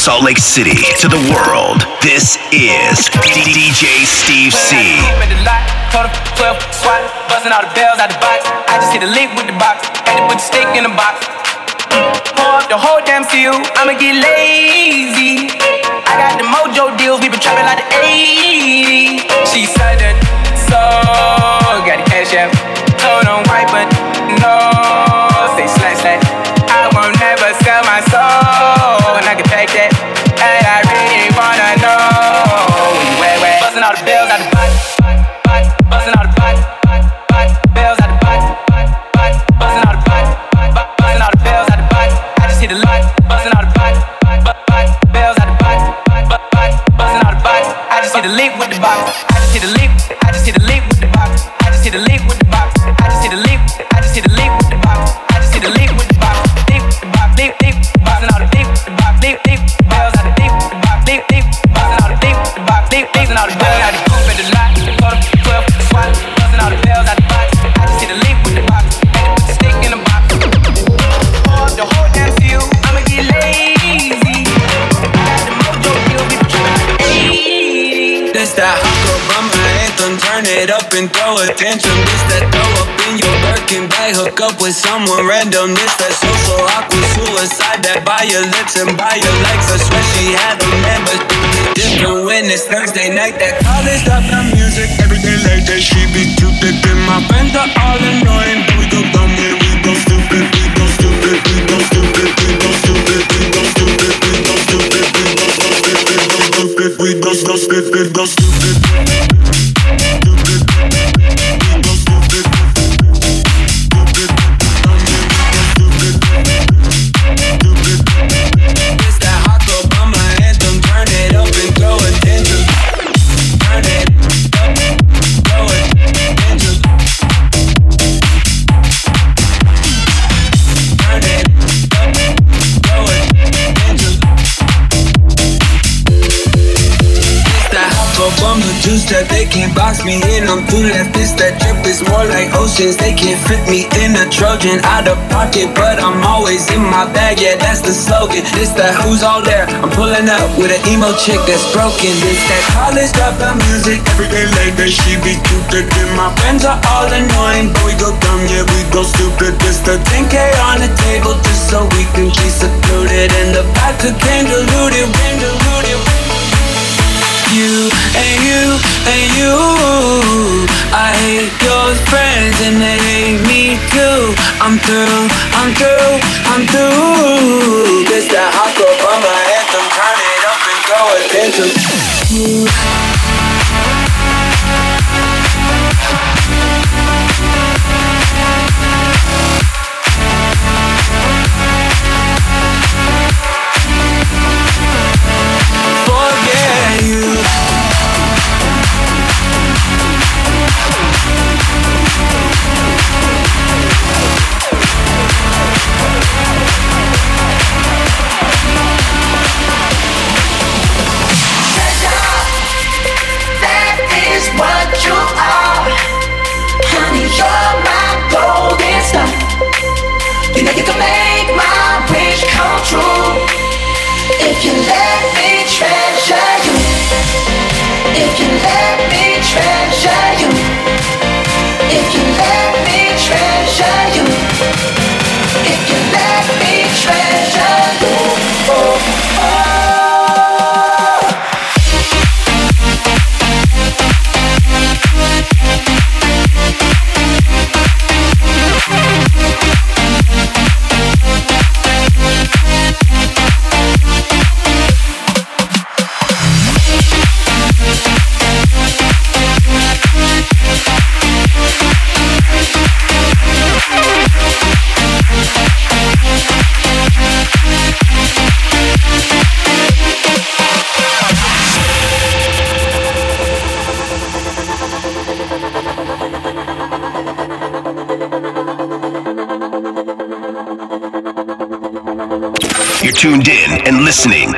Salt Lake City to the world. This is DJ Steve C. Busting all the bells out the box. I just hit a lick with the box. Had to put the in the box. Pour up the whole damn. I'ma get lazy. I got the mojo deals. We been trapping like the 80s. She said so. Box. I just hit a lick. I just hit a lick with the box. I just hit a lick it up and throw attention. This that throw up in your Birkin bag, hook up with someone random. This that social awkward suicide that by your lips and by your legs. I swear she had a man, but different when it's Thursday night. That college stuff, that music every day like that. She be too thick, and my friends are all annoying, we go dumb, we we go stupid, we go stupid, we go stupid, we go stupid, we go stupid, we go stupid, we go stupid, we go stupid, we go stupid. Box me in. I'm too that drip is more like oceans. They can't fit me in a Trojan out of pocket, but I'm always in my bag. Yeah, that's the slogan. This that who's all there. I'm pulling up with an emo chick that's broken. This that college dropout music. Every day late that she be thick. And my friends are all annoying, but we go dumb. Yeah, we go stupid. This the 10k on the table just so we can be secluded. And the vodka came diluted, came diluted. You and you and you. I hate your friends and they hate me too. I'm through, I'm through, I'm through. This that hot Obama anthem. Turn it up and throw attention. Forget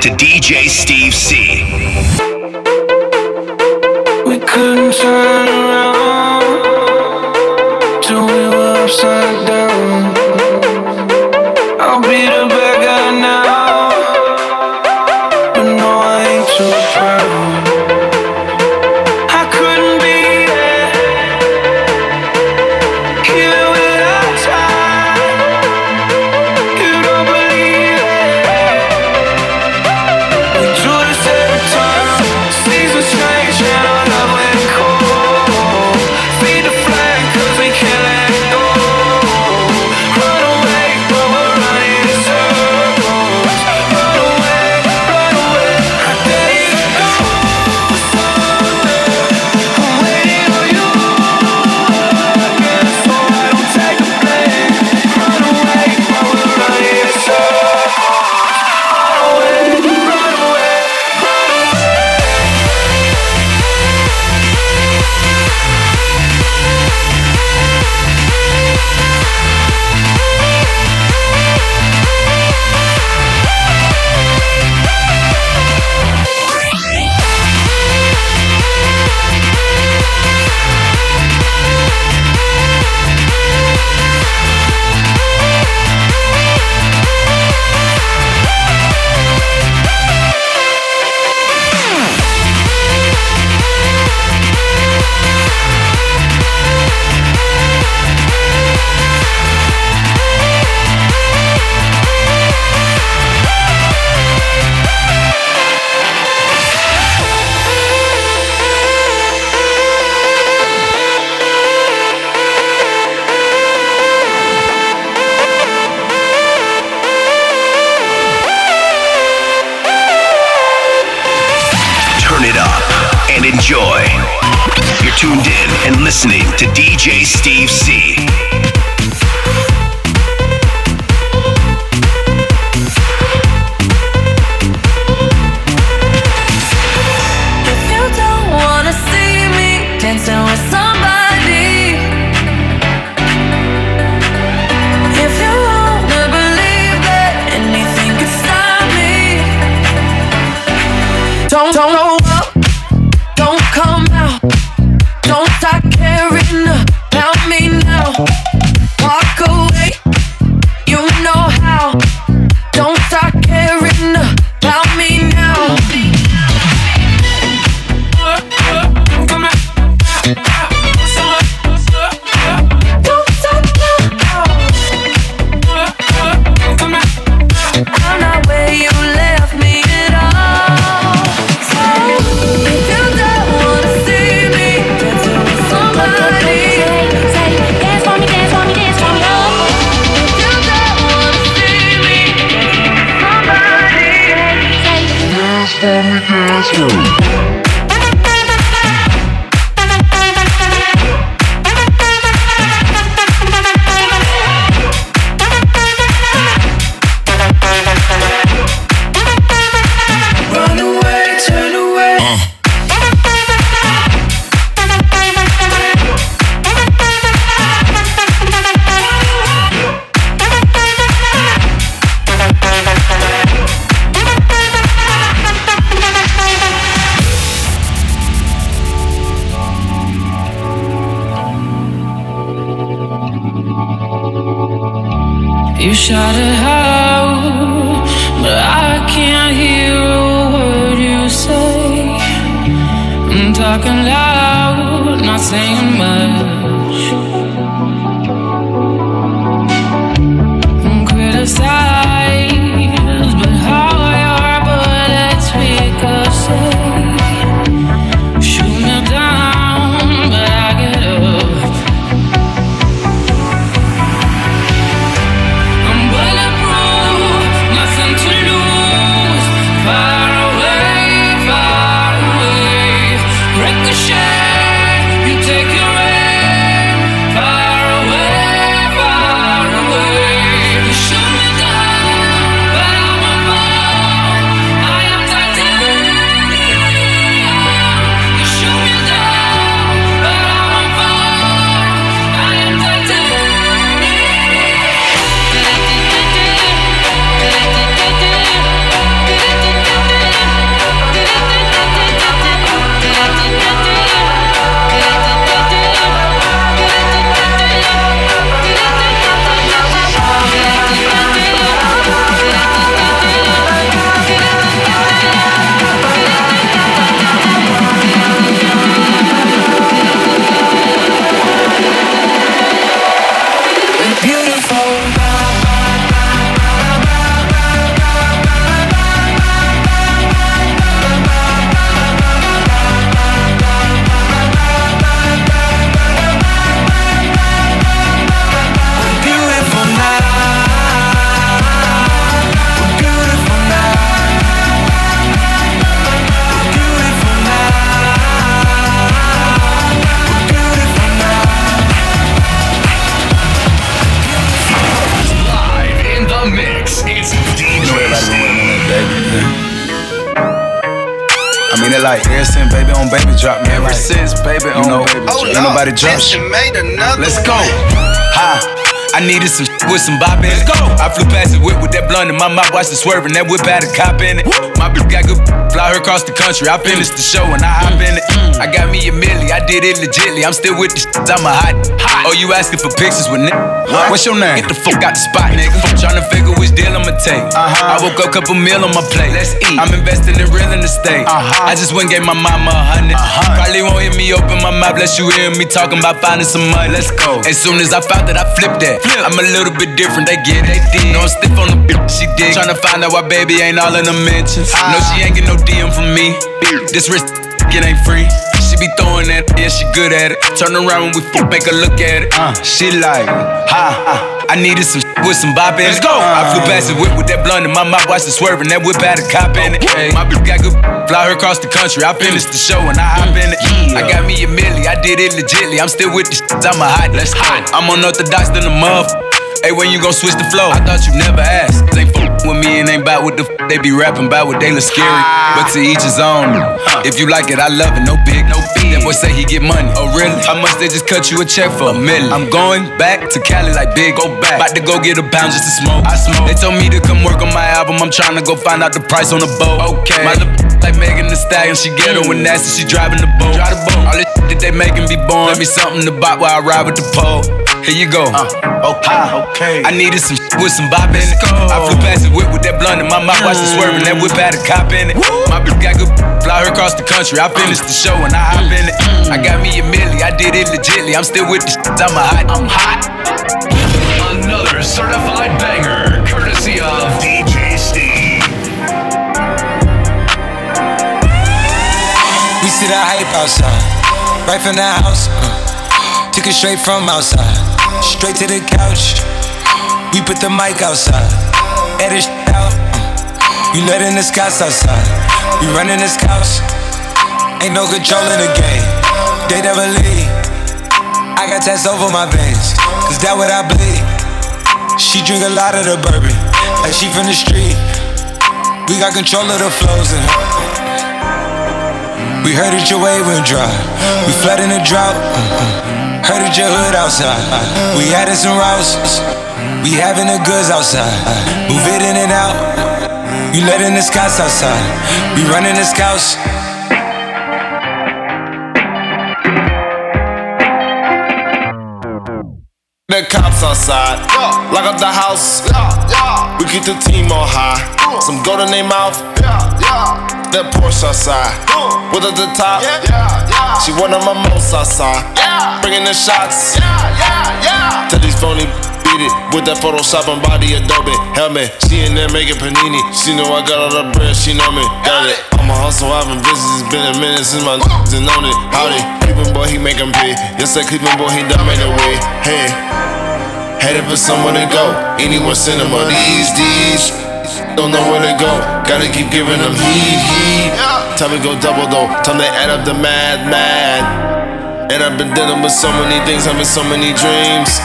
to DJ Steve C. needed some with some bop it. Go. I flew past the whip with that blunt in my mouth, watched it swerving. That whip had a cop in it. My bitch got good, fly her across the country. I finished the show and I hop in it. I got me a milli, I did it legitly. I'm still with the shit, I'm a hot. Oh, you asking for pictures with nigga? What's your name? Get the fuck out the spot, nigga. Tryna figure which deal I'ma take. Uh-huh. I woke up, couple meal on my plate. Let's eat. I'm investing in real estate. Uh-huh. I just went gave my mama a 100 uh-huh. Probably won't hear me open my mouth, bless you hear me talking about finding some money. Let's go. As soon as I found that, I flipped that. Flip. I'm a little bit different, they get it. They No, I'm stiff on the bitch, she dig. Tryna find out why baby ain't all in the mentions. No, she ain't get no DM from me. This wrist, it ain't free. She be throwing that, yeah, she good at it. Turn around when we fuck, make her look at it. Uh, she like, ha, uh, I needed some with some bop in it. Let's go. Uh, I flew past the whip with that blunt in my mouth, watched it swerving. That whip had a cop in it. Hey, my bitch got good, fly her across the country. I finished the show and I hop in it. I got me a milli, I did it legitly. I'm still with the shit, I'm a hot. Let's hot. I'm unorthodox than a muff. Hey, when you gon' switch the flow? I thought you never asked. They f with me and ain't bout what the f they be rapping about what they look scary. Ah. But to each his own. If you like it, I love it. No big, no big. That boy say he get money. Oh really? How much they just cut you a check for? A million. I'm going back to Cali like big. Go back. About to go get a pound just to smoke. I smoke. They told me to come work on my album. I'm trying to go find out the price on the boat. Okay. My like Megan Thee Stallion. She ghetto and nasty. She driving the boat. Drive the boat. All this that they making be born. Let me something to buy while I ride with the pole. Here you go. Uh, okay, okay. I needed some with some bop in it. I flew past the whip with that blunt in my mouth, watched it swerving. That whip had a cop in it. My bitch got good, fly her across the country. I finished the show and I hop in it. I got me a milli, I did it legitly. I'm still with the shit, I'm a hot. I'm hot. Another certified banger, courtesy of DJ Steve. We see the hype outside, right from the house. Uh, took it straight from outside straight to the couch. We put the mic outside, edit out. You letting the scouts outside. We running the scouts. Ain't no control in the game. They never leave. I got tats over my veins, cause that what I bleed. She drink a lot of the bourbon, like she from the street. We got control of the flows in her. We heard that your wave went dry. We flooding the drought. Uh-huh. Heard that your hood outside. We adding some routes. We having the goods outside. Move it in and out. You letting the scouts outside. We running the scouts. The cops outside, lock up the house. We keep the team on high. Some gold in their mouth. That Porsche outside, uh. with at the top. She one of my most outside bringing the shots. Yeah, yeah, yeah. Tell these phony beat it with that Photoshop and body Adobe helmet. She in there making panini. She know I got all the bread. She know me. Got it. I'm a hustle. I've been busy. It's been a minute since my niggas and known it. Howdy, Cleveland boy, he make 'em pay. Yes, that Cleveland boy, he done made a way. Hey, headed for somewhere to go. Anyone send him these D's. Don't know where to go. Gotta keep giving them heat, heat. Time to go double though. Time to add up the mad, mad. And I've been dealing with so many things, having so many dreams.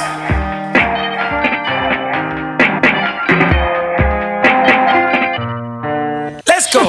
Let's go.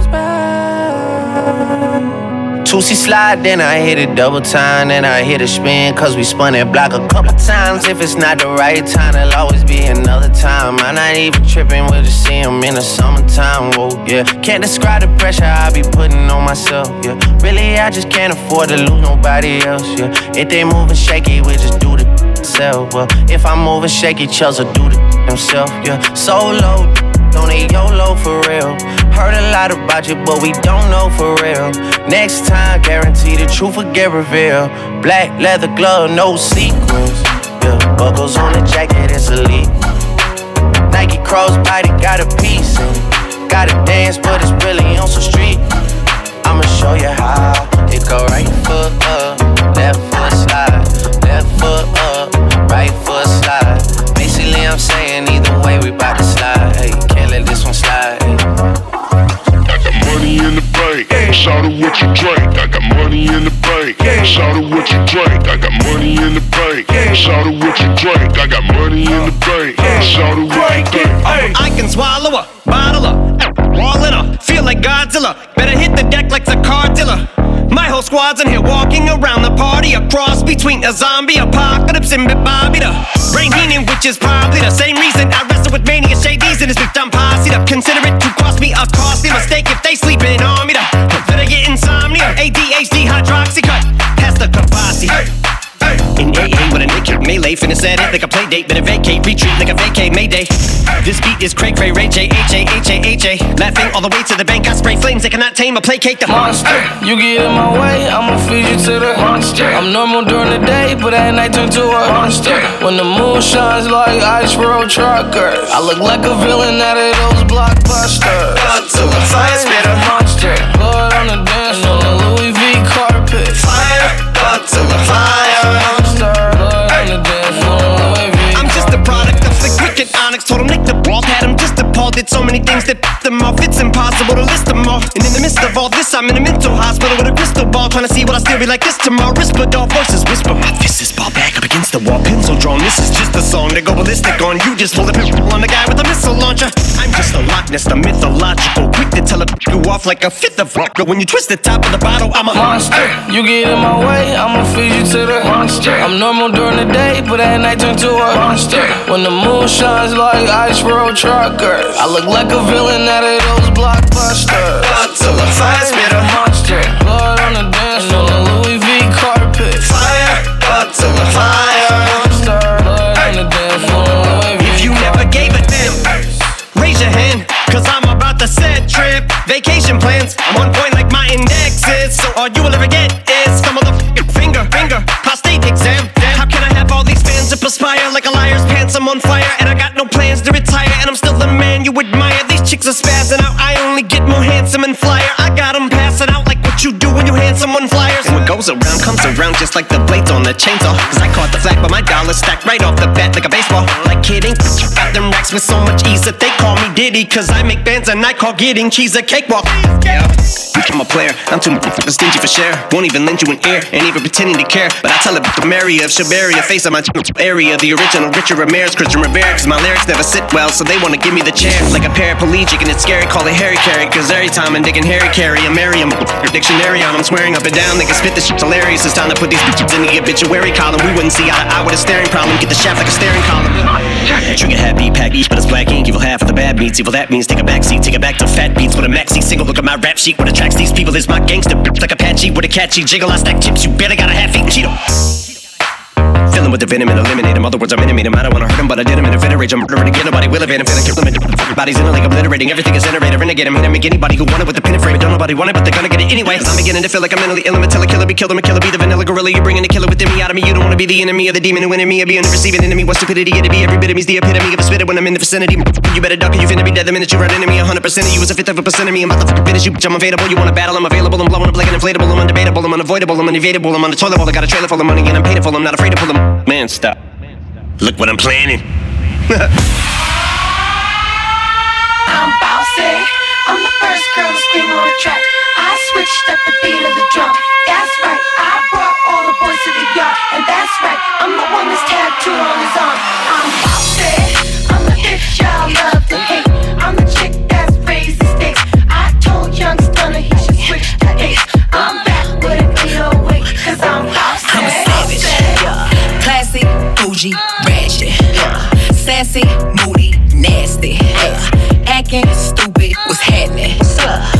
Two-C slide, then I hit it double time, then I hit a spin, cause we spun that block a couple times. If it's not the right time, there'll always be another time. I'm not even tripping, we'll just see him in the summertime, whoa, yeah. Can't describe the pressure I be putting on myself, yeah. Really, I just can't afford to lose nobody else, yeah. If they moving shaky, we just do the self, well. If I'm moving shaky, Chelsea do the himself, yeah. Solo, don't need YOLO for real. Heard a lot about you, but we don't know for real. Next time, guarantee the truth will get revealed. Black leather glove, no sequins. Yeah, buckles on the jacket, it's elite. Nike crossbody got a piece and gotta dance, but it's really on some street. I'ma show you how. It go right foot up, left foot slide, left foot up, right foot shout out what you drink. I got money in the bank, shout out what you drink. I got money in the bank, shout out what you drink. I got money in the bank, shout out what you drink. I can swallow a bottle of all in her, feel like Godzilla. Better hit the deck like the car dealer. My whole squad's in here walking around the party, a cross between a zombie apocalypse and Bobby the Brain Heenan, which is probably the same reason I wrestle with mania shadies in this bitch. I'm posse up. Consider it to cost me a costly mistake if they sleeping on me. The better get insomnia, ADHD, hydroxy cut, pass the capacity. In AA with a naked melee, finna set it like a play date, better vacate, retreat like a vacate Mayday. This beat is cray cray, Ray J, H A, H A, H A. Laughing all the way to the bank, I spray flames, they cannot tame or placate the monster. You get in my way, I'ma feed you to the monster. I'm normal during the day, but at night turn to a monster. When the moon shines like ice road truckers, I look like a villain out of those blockbusters. Gun to the fire, spit a so many things that them off. It's impossible to list them all. And in the midst of all this, I'm in a mental hospital with a crystal ball, trying to see what I still be like this tomorrow. Dog voices whisper. My fist is ball back up against the wall, pencil drawn. This is just a song to go ballistic on. You just pull the pistol on the guy with a missile launcher. I'm just a Loch Ness, the mythological, quick to tell a you off like a fifth of vodka. When you twist the top of the bottle, I'm a monster. You get in my way, I'ma feed you to the monster. I'm normal during the day, but at night turn to a monster. When the moon shines like ice road truckers, I look like a villain out of those blockbusters. The fire, spit a monster. Blood on the dance floor, the Louis V carpet. Fire, the fire. Monster, blood on the dance floor, If you never gave a damn, raise your hand, cause I'm about to set trip. Vacation plans, I'm on point like my index is. So all you will ever get is some motherfucking finger, finger, prostate exam. Damn, how can I have all these fans to perspire like a liar's pants? I'm on fire and I got no plans to retire. And I'm still the man you admire. These chicks are spazzing out. I only flyer. You do when you hand someone flyers. And what goes around comes around just like the blades on the chainsaw. Cause I caught the flag, but my dollar stacked right off the bat like a baseball. Like kidding, got them racks with so much ease that they call me Diddy. Cause I make bands and I call getting cheese a cakewalk. Yeah, I'm a player. I'm too stingy for share. Won't even lend you an ear, ain't even pretending to care. But I tell it to Mary of Shabaria, face of my area. The original Richard Ramirez, Christian Rivera. Cause my lyrics never sit well, so they wanna give me the chair. Like a paraplegic, and it's scary, call it Harry Carry. Cause every time I'm digging Harry Carry, I'm Merriam. Dictionary on, I'm swearing up and down. They can spit this shit's hilarious. It's time to put these bitches in the obituary column. We wouldn't see eye to eye with a staring problem. Get the shaft like a staring column. Trigger happy, pack each, but it's black ink. Evil half of the bad beats. Evil that means take a back seat, take it back to fat beats with a maxi single. Look at my rap sheet. What attracts these people is my gangster bitch like Apache with a catchy jiggle. I stack chips. You better got a half eaten Cheeto. 'Em with the venom and eliminate him. Other words, I'm intimate him. I don't wanna hurt him, but I did him in a rage. I'm murdering again. Nobody will evade him. Finna kill him bodies in a lake, obliterating. Everything is iterator. Renegade him. Hit him. Make anybody who want it with the pin and frame. Don't nobody want it, but they're gonna get it anyway. I'm beginning to feel like I'm mentally ill. I'm a tell killer, be killed. I'm a killer, be the vanilla gorilla. You're bringing the killer within me out of me. You don't wanna be the enemy of the demon who me. I be a receiving enemy. What stupidity it'd be. Every bit of me's the epitome of a spitter when I'm in the vicinity. You better duck or you finna be dead the minute you run into me. 100% of you is a fifth of a percent of me. I'm about to finish you, bitch. I'm available. You wanna battle? I'm available. I'm blowing up like an inflatable. I'm undebatable. I'm unavoidable. I'm unevadable. I'm on the toilet bowl. I got a trailer full of money and I'm paid. I'm not afraid to pull them. Man, stop. Look what I'm planning. I'm bossy. I'm the first girl to scream on the track. I switched up the beat of the drum. That's right, I brought all the boys to the yard. And that's right, I'm the one that's tattooed on his arm. I'm bossy, bougie, ratchet. Sassy, moody, nasty. Acting stupid, what's happening?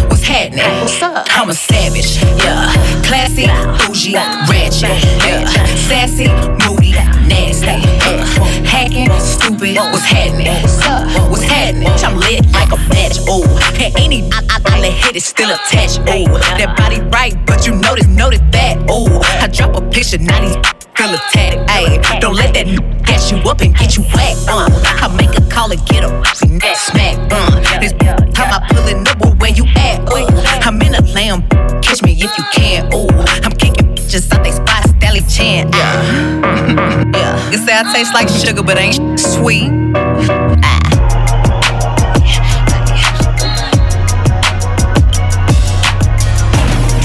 What's happening? I'm a savage, yeah. Classy, bougie, ratchet, yeah. Sassy, moody, nasty. Hacking, stupid, what's happening? What's happening? I'm lit like a match, oh. And any I, I, is still attached, oh. That body right, but you notice, notice that, oh. I drop a picture, now these feel attacked, ayy. Don't let that gas you up and get you whacked, uh. I make a call and get a pussy neck smack, uh. This time I pulling up, well, where you at, oh. I'm in a lamb, catch me if you can, oh. I'm kicking bitches out they spot, Stanley Chan, ah. yeah. You say I taste like sugar, but ain't sweet, ah.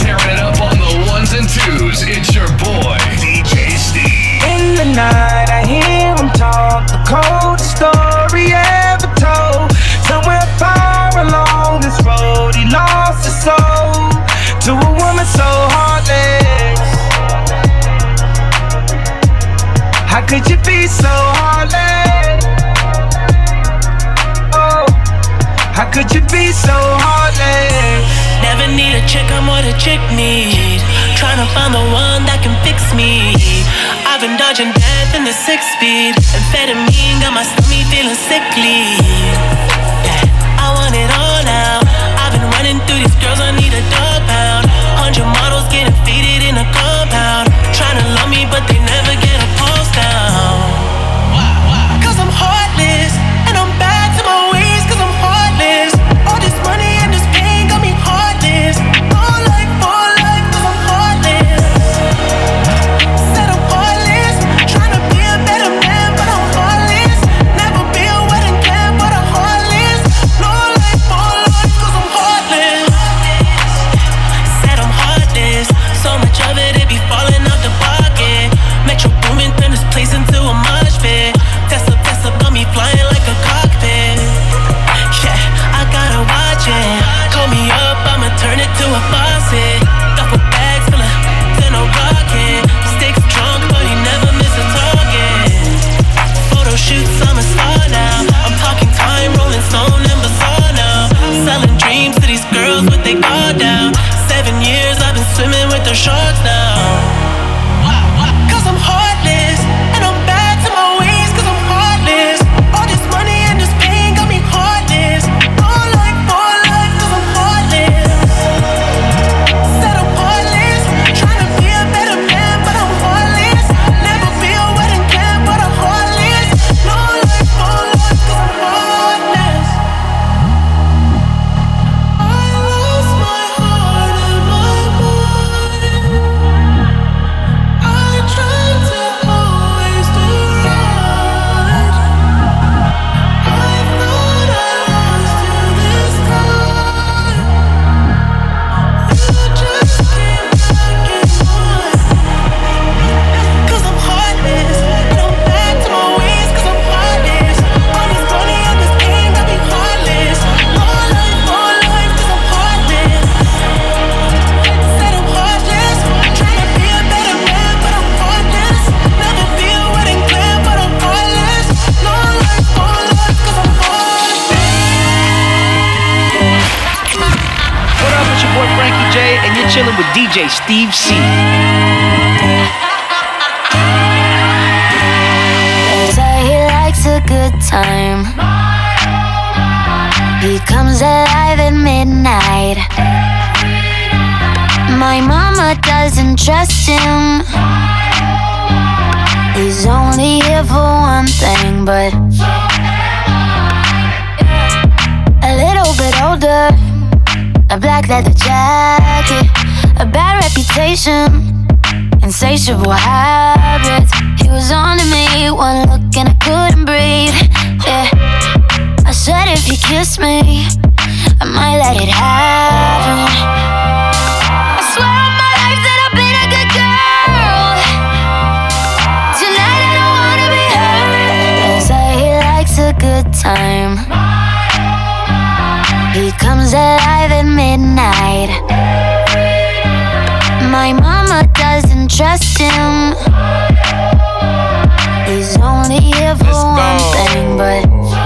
Tearing it up on the ones and twos. Night, I hear him talk, the coldest story ever told. Somewhere far along this road, he lost his soul to a woman so heartless. How could you be so heartless? Oh, how could you be so heartless? Never need a chick, I'm what a chick need. Tryna find the one that can fix me. I've been dodging death in the six speed. Amphetamine got my stomach feeling sickly. Yeah, I want it all now. I've been running through these girls, I need a dog pound. Hundred models getting faded in a compound. Tryna love me, but they never a black leather jacket, a bad reputation, insatiable habits. He was on to me, one look and I couldn't breathe. Yeah, I said if you kiss me, I might let it happen. good time alive at midnight. My mama doesn't trust him. He's only here for one thing, but.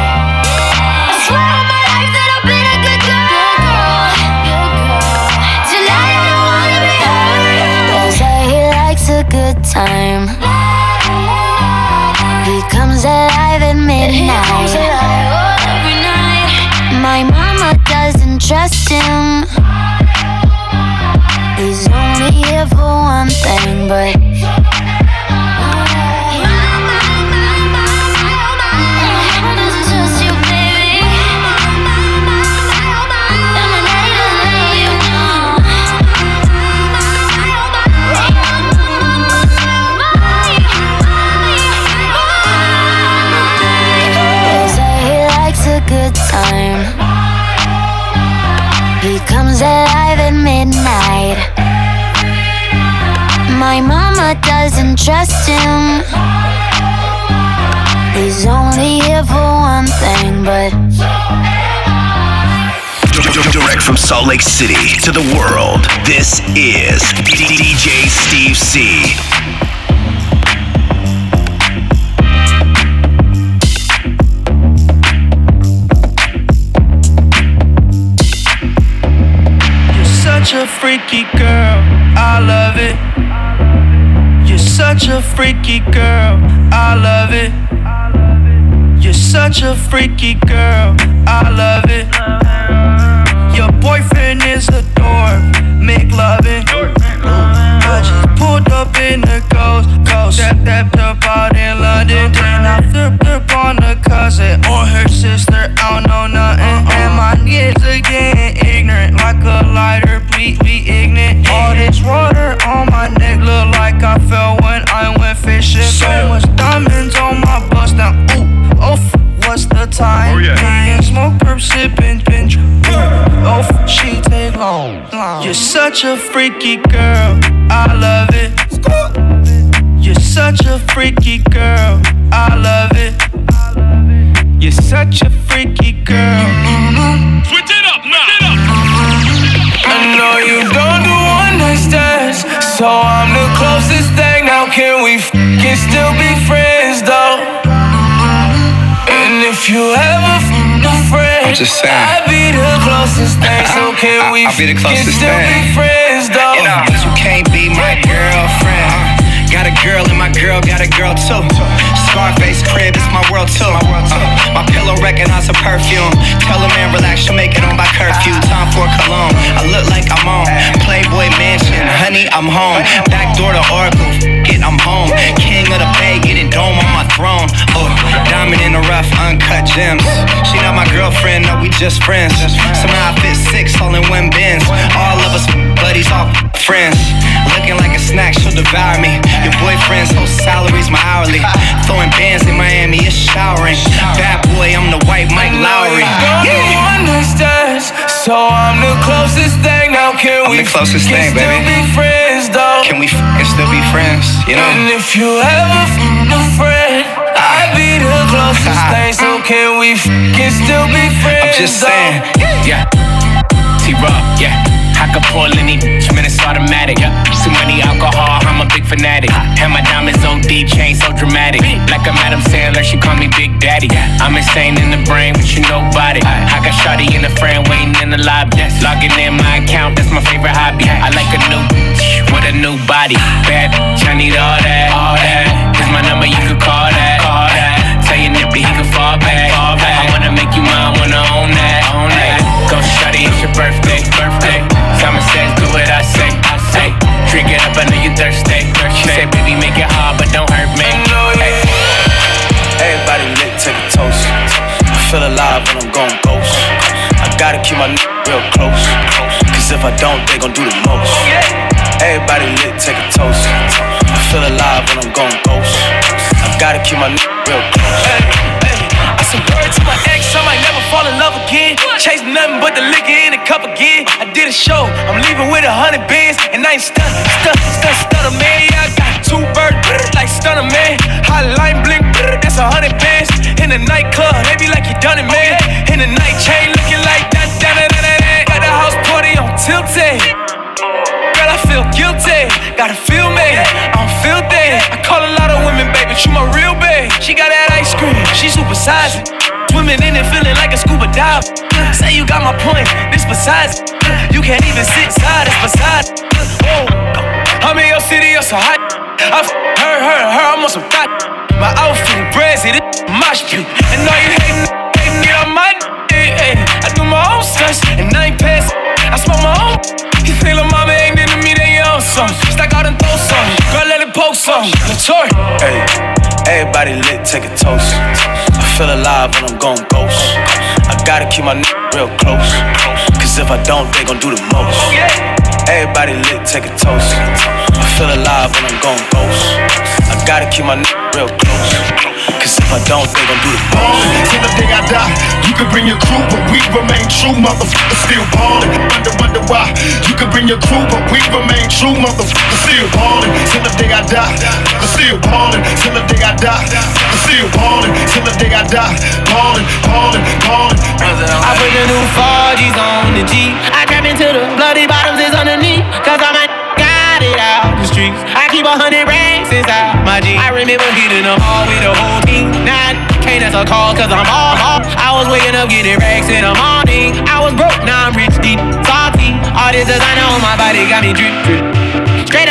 Time. He comes alive at midnight. My mama doesn't trust him. He's only here for one thing, but. From Salt Lake City to the world, this is DJ Steve C. You're such a freaky girl, I love it. You're such a freaky girl, I love it. You're such a freaky girl, I love it. Boyfriend is a dork, make loving. I just pulled up in the ghost, ghost. Step, stepped up out in London. Then I flipped up on the cousin or her sister, I don't know nothing. And my kids are getting ignorant, like a lighter, please be ignorant. All this water on my neck look like I fell when I went fishing. So much diamonds on my bust now. Ooh, oh, what's the time? Oh, yeah. Me smoke, perp, sipping, pinch. Oh, f- she take long. You're such a freaky girl, I love it. You're such a freaky girl, I love it. You're such a freaky girl. Mm-hmm. Switch it up, now. Mm-hmm. I know you don't do one night stands, so I'm the closest thing. Now can we can if you ever f a friend, I'm just saying. I'd be the closest thing. So uh-huh. can I- we I'll be the closest still be friends though? You uh, know, but you can't be my girlfriend. Got a girl and my girl got a girl too. Scarface crib is my world too. Uh, my pillow recognize her perfume. Tell a man relax, she'll make it on by curfew. Uh-huh. Time for cologne. I look like I'm on Playboy Mansion. Uh-huh. Honey, I'm home. Back door to Oracle. Get I'm home. King of the Bay, getting dome on my throne. Diamond in the rough, uncut gems. She not my girlfriend, no, we just friends. Somehow I fit six all in one bins. All of us buddies, all friends. Looking like a snack, she'll devour me. Your boyfriend's whole salary's my hourly. Throwing bands in Miami, it's showering. Bad boy, I'm the white Mike Lowrey. Don't do one night stands, so I'm the closest thing. Now can I'm we the closest thing, still baby. be friends though? Can we f- still be friends? You know? And if you ever f a friend, be the closest thing. So can we can still be friends? I'm just saying. Yeah. T-Rock, yeah. I could pull any bitch, man, it's automatic. Too many alcohol, I'm a big fanatic. And my diamonds on OD, chain so dramatic. Like I'm Adam Sandler, she call me Big Daddy. I'm insane in the brain, but you nobody. I got Shawty in the frame, waiting in the lobby. Logging in my account, that's my favorite hobby. I like a new with a new body. Bad bitch, I need all that, all that. Wanna own that, own that. Go shawty, it's your birthday, birthday. Simon says, do what I say, I say. Drink it up, I know you thirsty. She say, baby, make it hard, but don't hurt me. Everybody lit, take a toast. I feel alive when I'm going ghost. I gotta keep my real close. Cause if I don't, they gon' do the most. Everybody lit, take a toast. I feel alive when I'm going ghost. I gotta keep my real the cup again. I did a show, I'm leaving with a hundred bands, and I ain't stun, stun, stun, stunner man. I got two birds like stunner man. Hotline bling, that's a hundred bands. In the nightclub, they be like you done it, man. In the night chain, looking like that, that, that, that, that. Got the house party on tilted. Girl, I feel guilty, gotta feel me. I'm filthy. I call a lot of women, baby, you my real babe. She got that ice cream, she super sizing. Swimming in it, feeling like a scuba dive. Say you got my point, this besides. You can't even sit side, it's beside. Whoa, I'm in your city, you're so hot. I f- her, her, her, I'm on some thought. My outfit, brazy, this mosh pit. And all you hating, hating, get on my. I do my own stunts, and I ain't pass. I smoke my own. You think little mama ain't into me, then you own some. Stack out and throw some. Girl, let it poke some. Latour. Hey, everybody lit, take a toast. Feel alive when I'm going ghost. I gotta keep my nigga real close. Cause if I don't, they gon' do the most. Everybody lit, take a toast. I feel alive when I'm going ghost. I gotta keep my nigga real close. Cause if I don't, they gon' do the most. Till the day I die, you can bring your crew, but we remain true, motherfucker, still ballin'. Wonder, wonder why. You can bring your crew, but we remain true, motherfucker, still ballin'. Till the day I die, still ballin'. Till the day I die, still ballin'. Till the day I die, ballin', ballin', ballin'. I put the new 4G's on the G. I trap into the bloody bottoms is underneath. Cause I'm a got it out the streets. I keep a hundred racks inside my jeans. I remember hitting them all with the whole team. Now can't answer calls cause I'm all off. I was waking up getting racks in the morning. I was broke, now I'm rich, deep, salty. All this designer on my body got me drip, drip.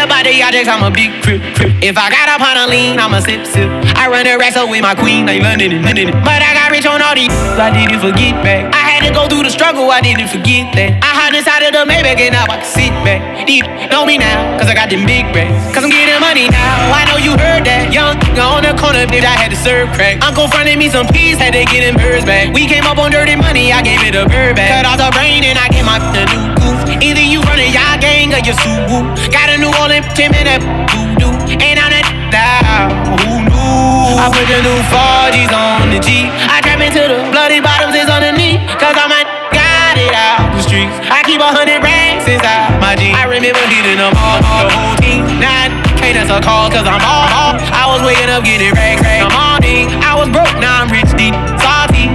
The objects, I'm a big crip. If I got up on a lean, I'm a sip, sip. I run the racks up with my queen, like London and London. But I got rich on all these, I didn't forget back. I had to go through the struggle, I didn't forget that. I hide inside of the Maybach and now I can sit back. Deep, know me now, cause I got them big racks. Cause I'm getting money now, I know you heard that. Young, on the corner, bitch, I had to serve crack. Uncle fronted me some peas, had to get them birds back. We came up on dirty money, I gave it a bird back. Cut off the brain and I gave my new goof. Either you running y'all gang or you Suwu. Got a new Orleans Tim in that voodoo. And I'm that down. Who knew? I put the new 4G's on the G. I trap into the bloody bottoms is underneath. Cause I'm a got it out the streets. I keep a hundred racks inside my jeans. I remember hitting them all, all the whole team. I can't answer calls cause I'm all off. I was waking up getting racks. in the morning. I was broke, now I'm rich, deep, salty.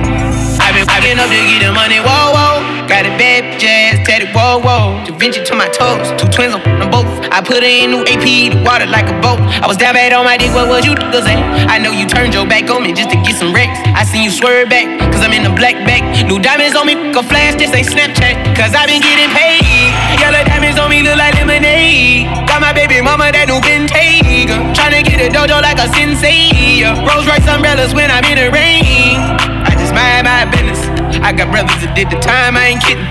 I've been waking up to get the money, whoa. Got a bad jazz, tatted, whoa, whoa. Da Vinci to my toes, two twins on them both. I put her in new AP, the water like a boat. I was down bad on my dick, what was you niggas at? I know you turned your back on me just to get some racks. I seen you swerve back, cause I'm in the black back. New diamonds on me, a flash, this ain't Snapchat. Cause I been getting paid. Yellow diamonds on me look like lemonade. Got my baby mama that new Bentayga. Tryna get a dojo like a sensei. Rolls Royce umbrellas when I'm in the rain. I just mind my business. I got brothers that did the time, I ain't kidding.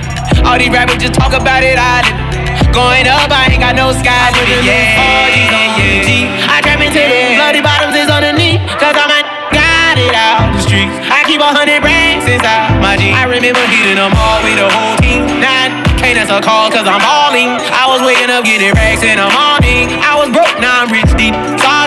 All these rappers just talk about it, I live. Going up, I ain't got no sky limit. Yeah, yeah, yeah. I trap into the bloody bottoms is underneath. Cause I'm a got it out the streets. I keep a hundred racks inside my jeans. I remember hitting them all with the whole team. Nine can't answer calls cause I'm balling. I was waking up getting racks in the morning. I was broke, now I'm rich, deep, salty.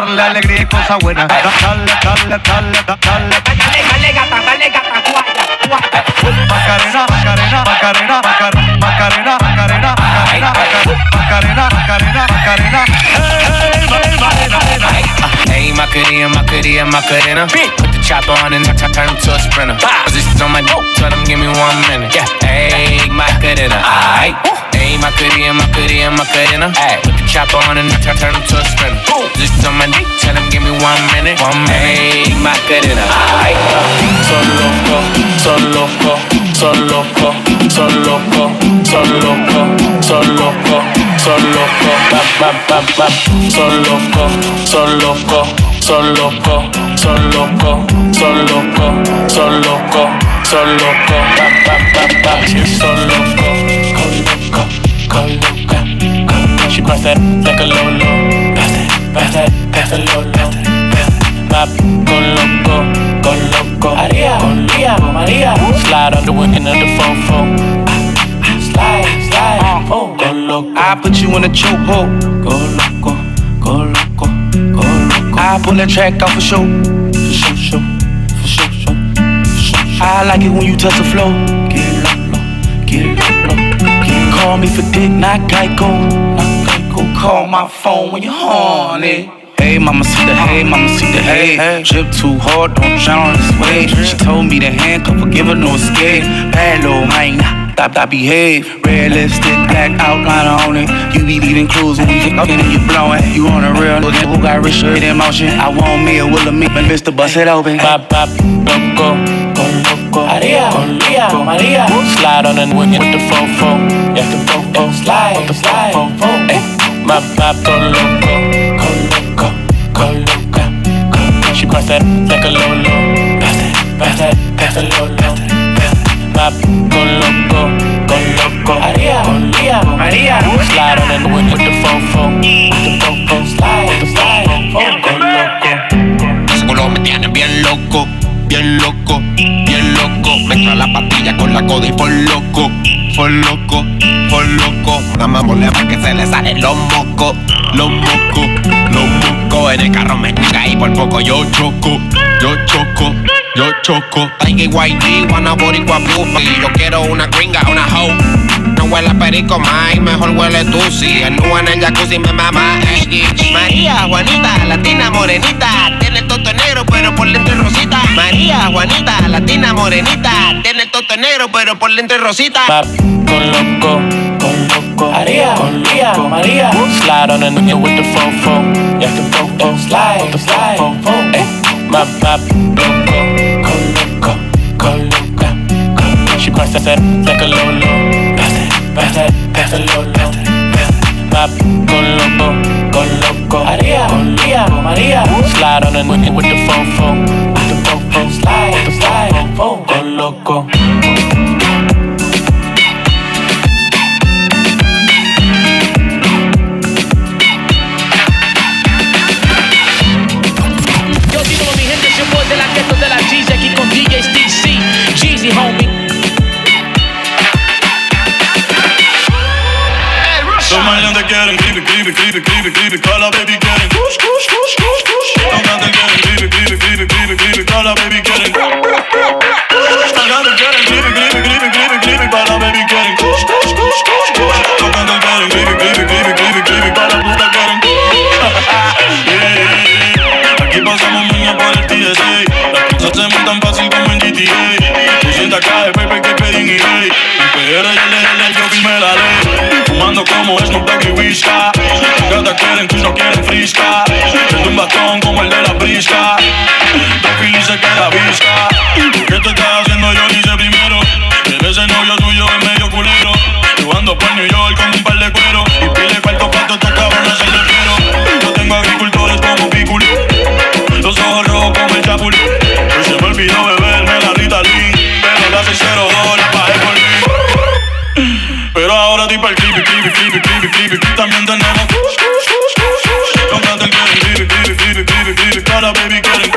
Darle alegría y cosas buenas. Dale, dale, dale, dale, dale. Dale gata, dale gata, guaya, guaya. Macarena, Macarena, Macarena, Macarena, Macarena, Macarena, Macarena, Macarena, Macarena, Macarena. Hey, Macarena, Macarena. Hey, Macarena, Macarena, Macarena. Put the chopper on and t- turn to a sprinter. Positions on my dope, tell him give me one minute. Yeah, hey, Macarena, aight. Hey, Macarena, Macarena, Macarena. Ay, put the chopper on and t- turn him to a sprinter. Positions on my dope, tell him give me one minute. One minute. Hey, Macarena, aight. Son loco, son loco, son loco, son loco, son loco, son loco, son loco, bap, bap, bap, bap. Son loco, son loco, son loco, son loco, son loco, son loco, son loco, bap, bap, bap, bap. Son loco, loca, con She press that like a lolo, pass that, pass that, pass lolo, pass that, bap, con loco, con loco, Maria, con Lía, Maria. Slide on the window of the fofo. Slide, slide, oh, go loco. I put you in a chokehold. Go loco, go loco, go loco. I pull that track off for show. For show, show, for show, show, for show. I like it when you touch the floor. Call me for dick, not Geico. Not Geico. Call my phone when you're horny. Hey, mama, see the hey, mama, see the hey. Trip too hard, don't drown on this wave. She told me to handcuff her, give her no escape. Bad little mine, stop, stop, behave. Red lipstick, black outline on it. You be leaving clues when we up and you blowing. You on a real nigga who got rich shit in motion. I want me a Will me, but Mr. Bust it open. Bap, loco, con loco, Maria, Maria. Slide on the window with the fofo, yeah, the fofo. Slide, the slide, fofo. Ay, bap, bap, con loco, con loco, loca, con She press that like a lolo, pass that, pass that, pass the lolo, pass that, bap, con loco, con loco, Maria, Lía, Maria. Slide on the window with the fofo, with the fofo. Slide, slide, fofo, loco, bien loco. Mezcla la pastilla con la coda y por loco, por loco, por loco. Amámosle pa' que se le salen los mocos, los mocos, los mocos. En el carro me niega y por poco yo choco, yo choco. Yo choco, Tiger YG, wanna boricua pufa Y yo quiero una gringa, una hoe No huele a perico, más mejor huele tú Si el en el jacuzzi me mama María, Juanita, latina, morenita toto negro, pero por dentro es rosita María, Juanita, latina, morenita Tiene el toto negro, pero por dentro es rosita Bap, con loco, con loco, Maria, con Lía, Maria. Slide on the window with the fofo, yeah, the fofo. Slide, slide, fofo. Ay, bap, bap, loco, con loco, con loca, con She press that like a lolo, pass that, pass that, pass the lolo. Bap, con loco, con loco, Maria, con Maria. Slide on the window with the fofo, with the fofo. Slide, slide, fofo, con loco. it, keep it, keep it, baby it, baby gang. It, puta. Aquí pasamos niños por el TSA. Las cosas se fácil como en GTA. 200 k de paper que pedí PR, le ley. Fumando como Snoop Dogg y que quieren, tú no quieren frisca. Tiene un bastón como el de la brisca. Papi dice que la visca. ¿Qué te estás haciendo yo? Dice primero. Que ese novio tuyo es medio culero. Jugando ando por New York con un par de cuero. Y pide cuarto pato estos cabrones sin quiero. Yo tengo agricultores como Piculi. Los ojos rojos como el Chapulín. Hoy se me olvidó beberme la Rita Pero la 602 la pagué por mí. Pero ahora tipo el clip, clip, clip, clip, clip también tenemos. Con baby, baby, baby, baby, baby, baby, baby, baby, baby, baby, baby,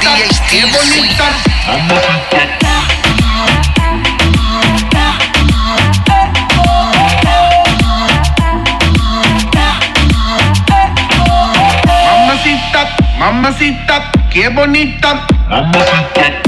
qué bonita. Mamacita, mamacita, qué bonita. Mamacita.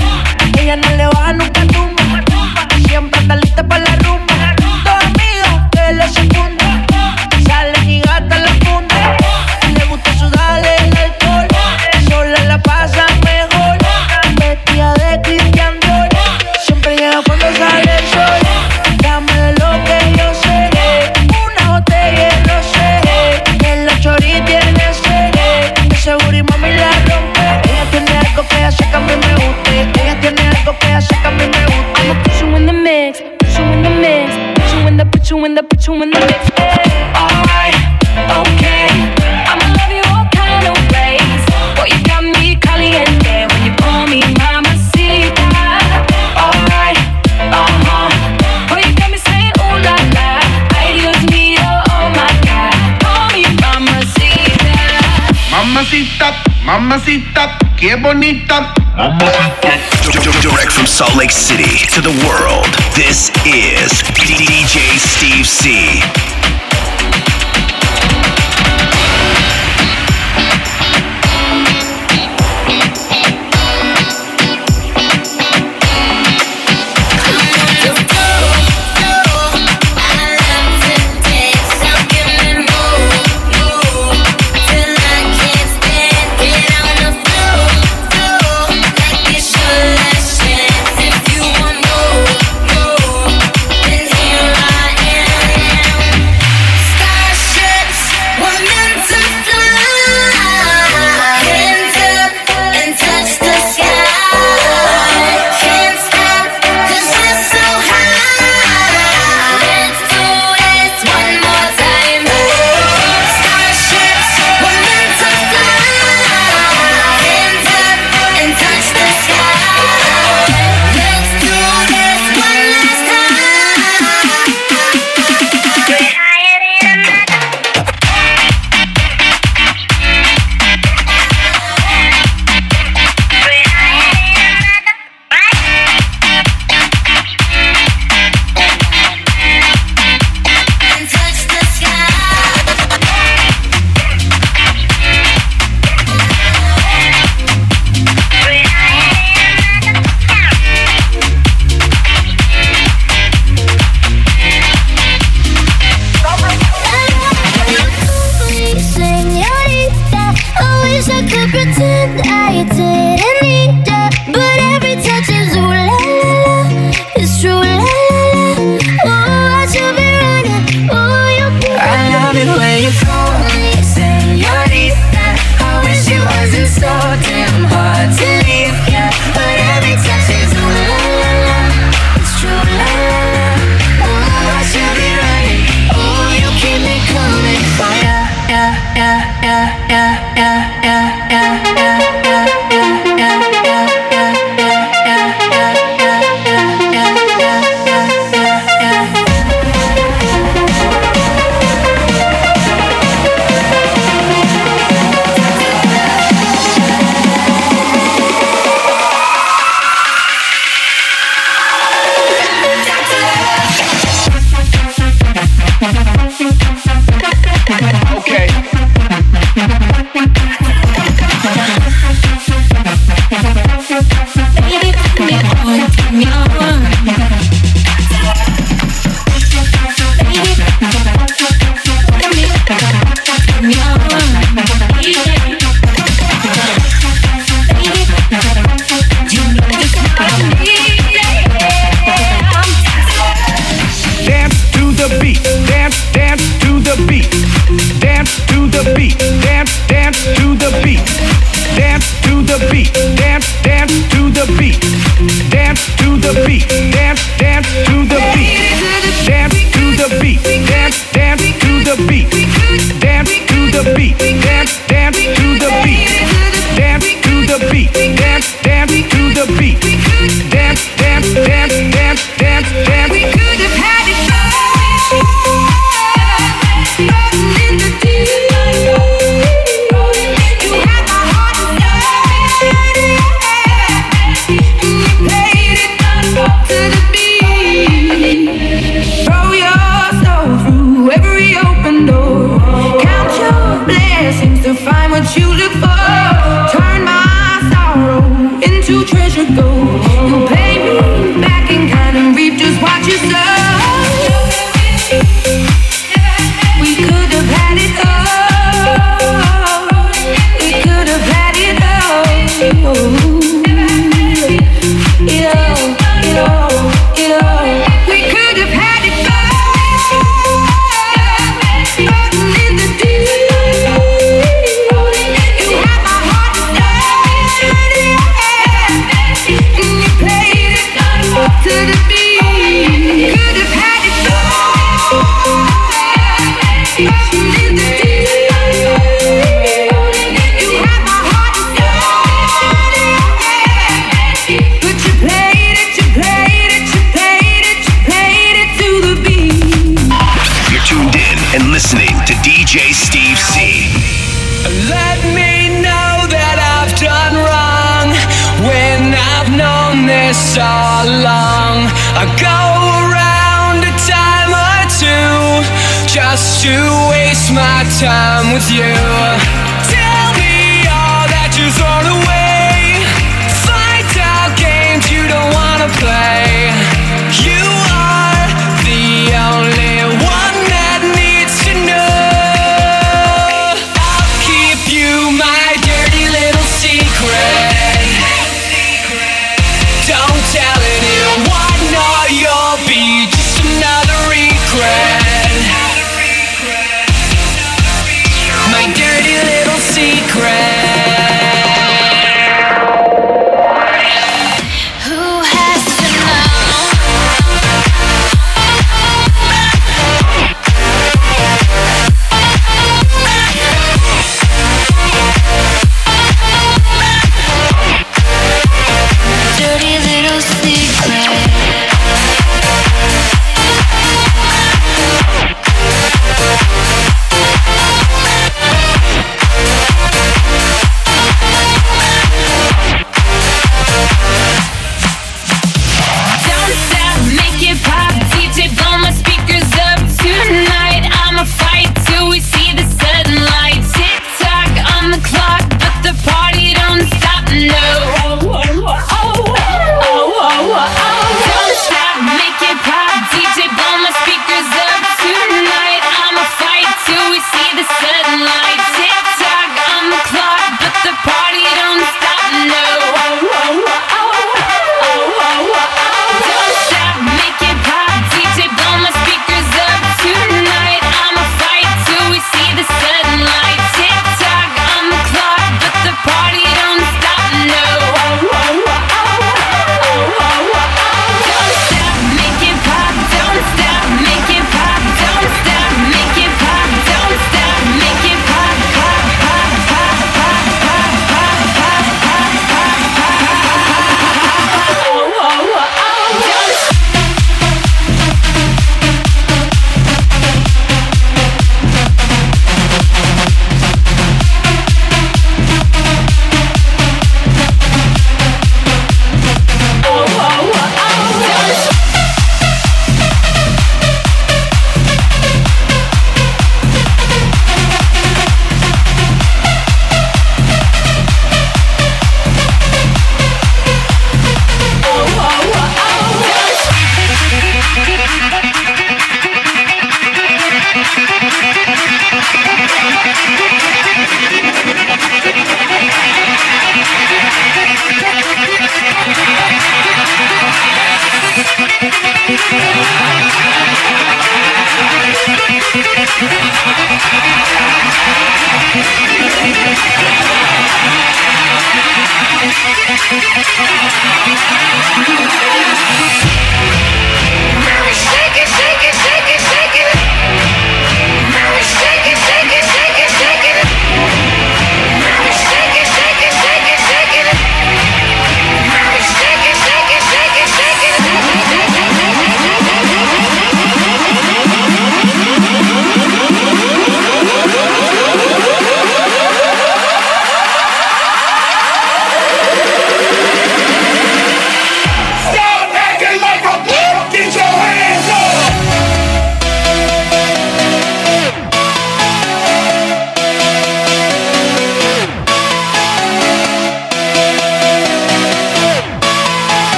mamacita, mamacita, qué bonita. Direct from Salt Lake City to the world, this is DJ Steve C.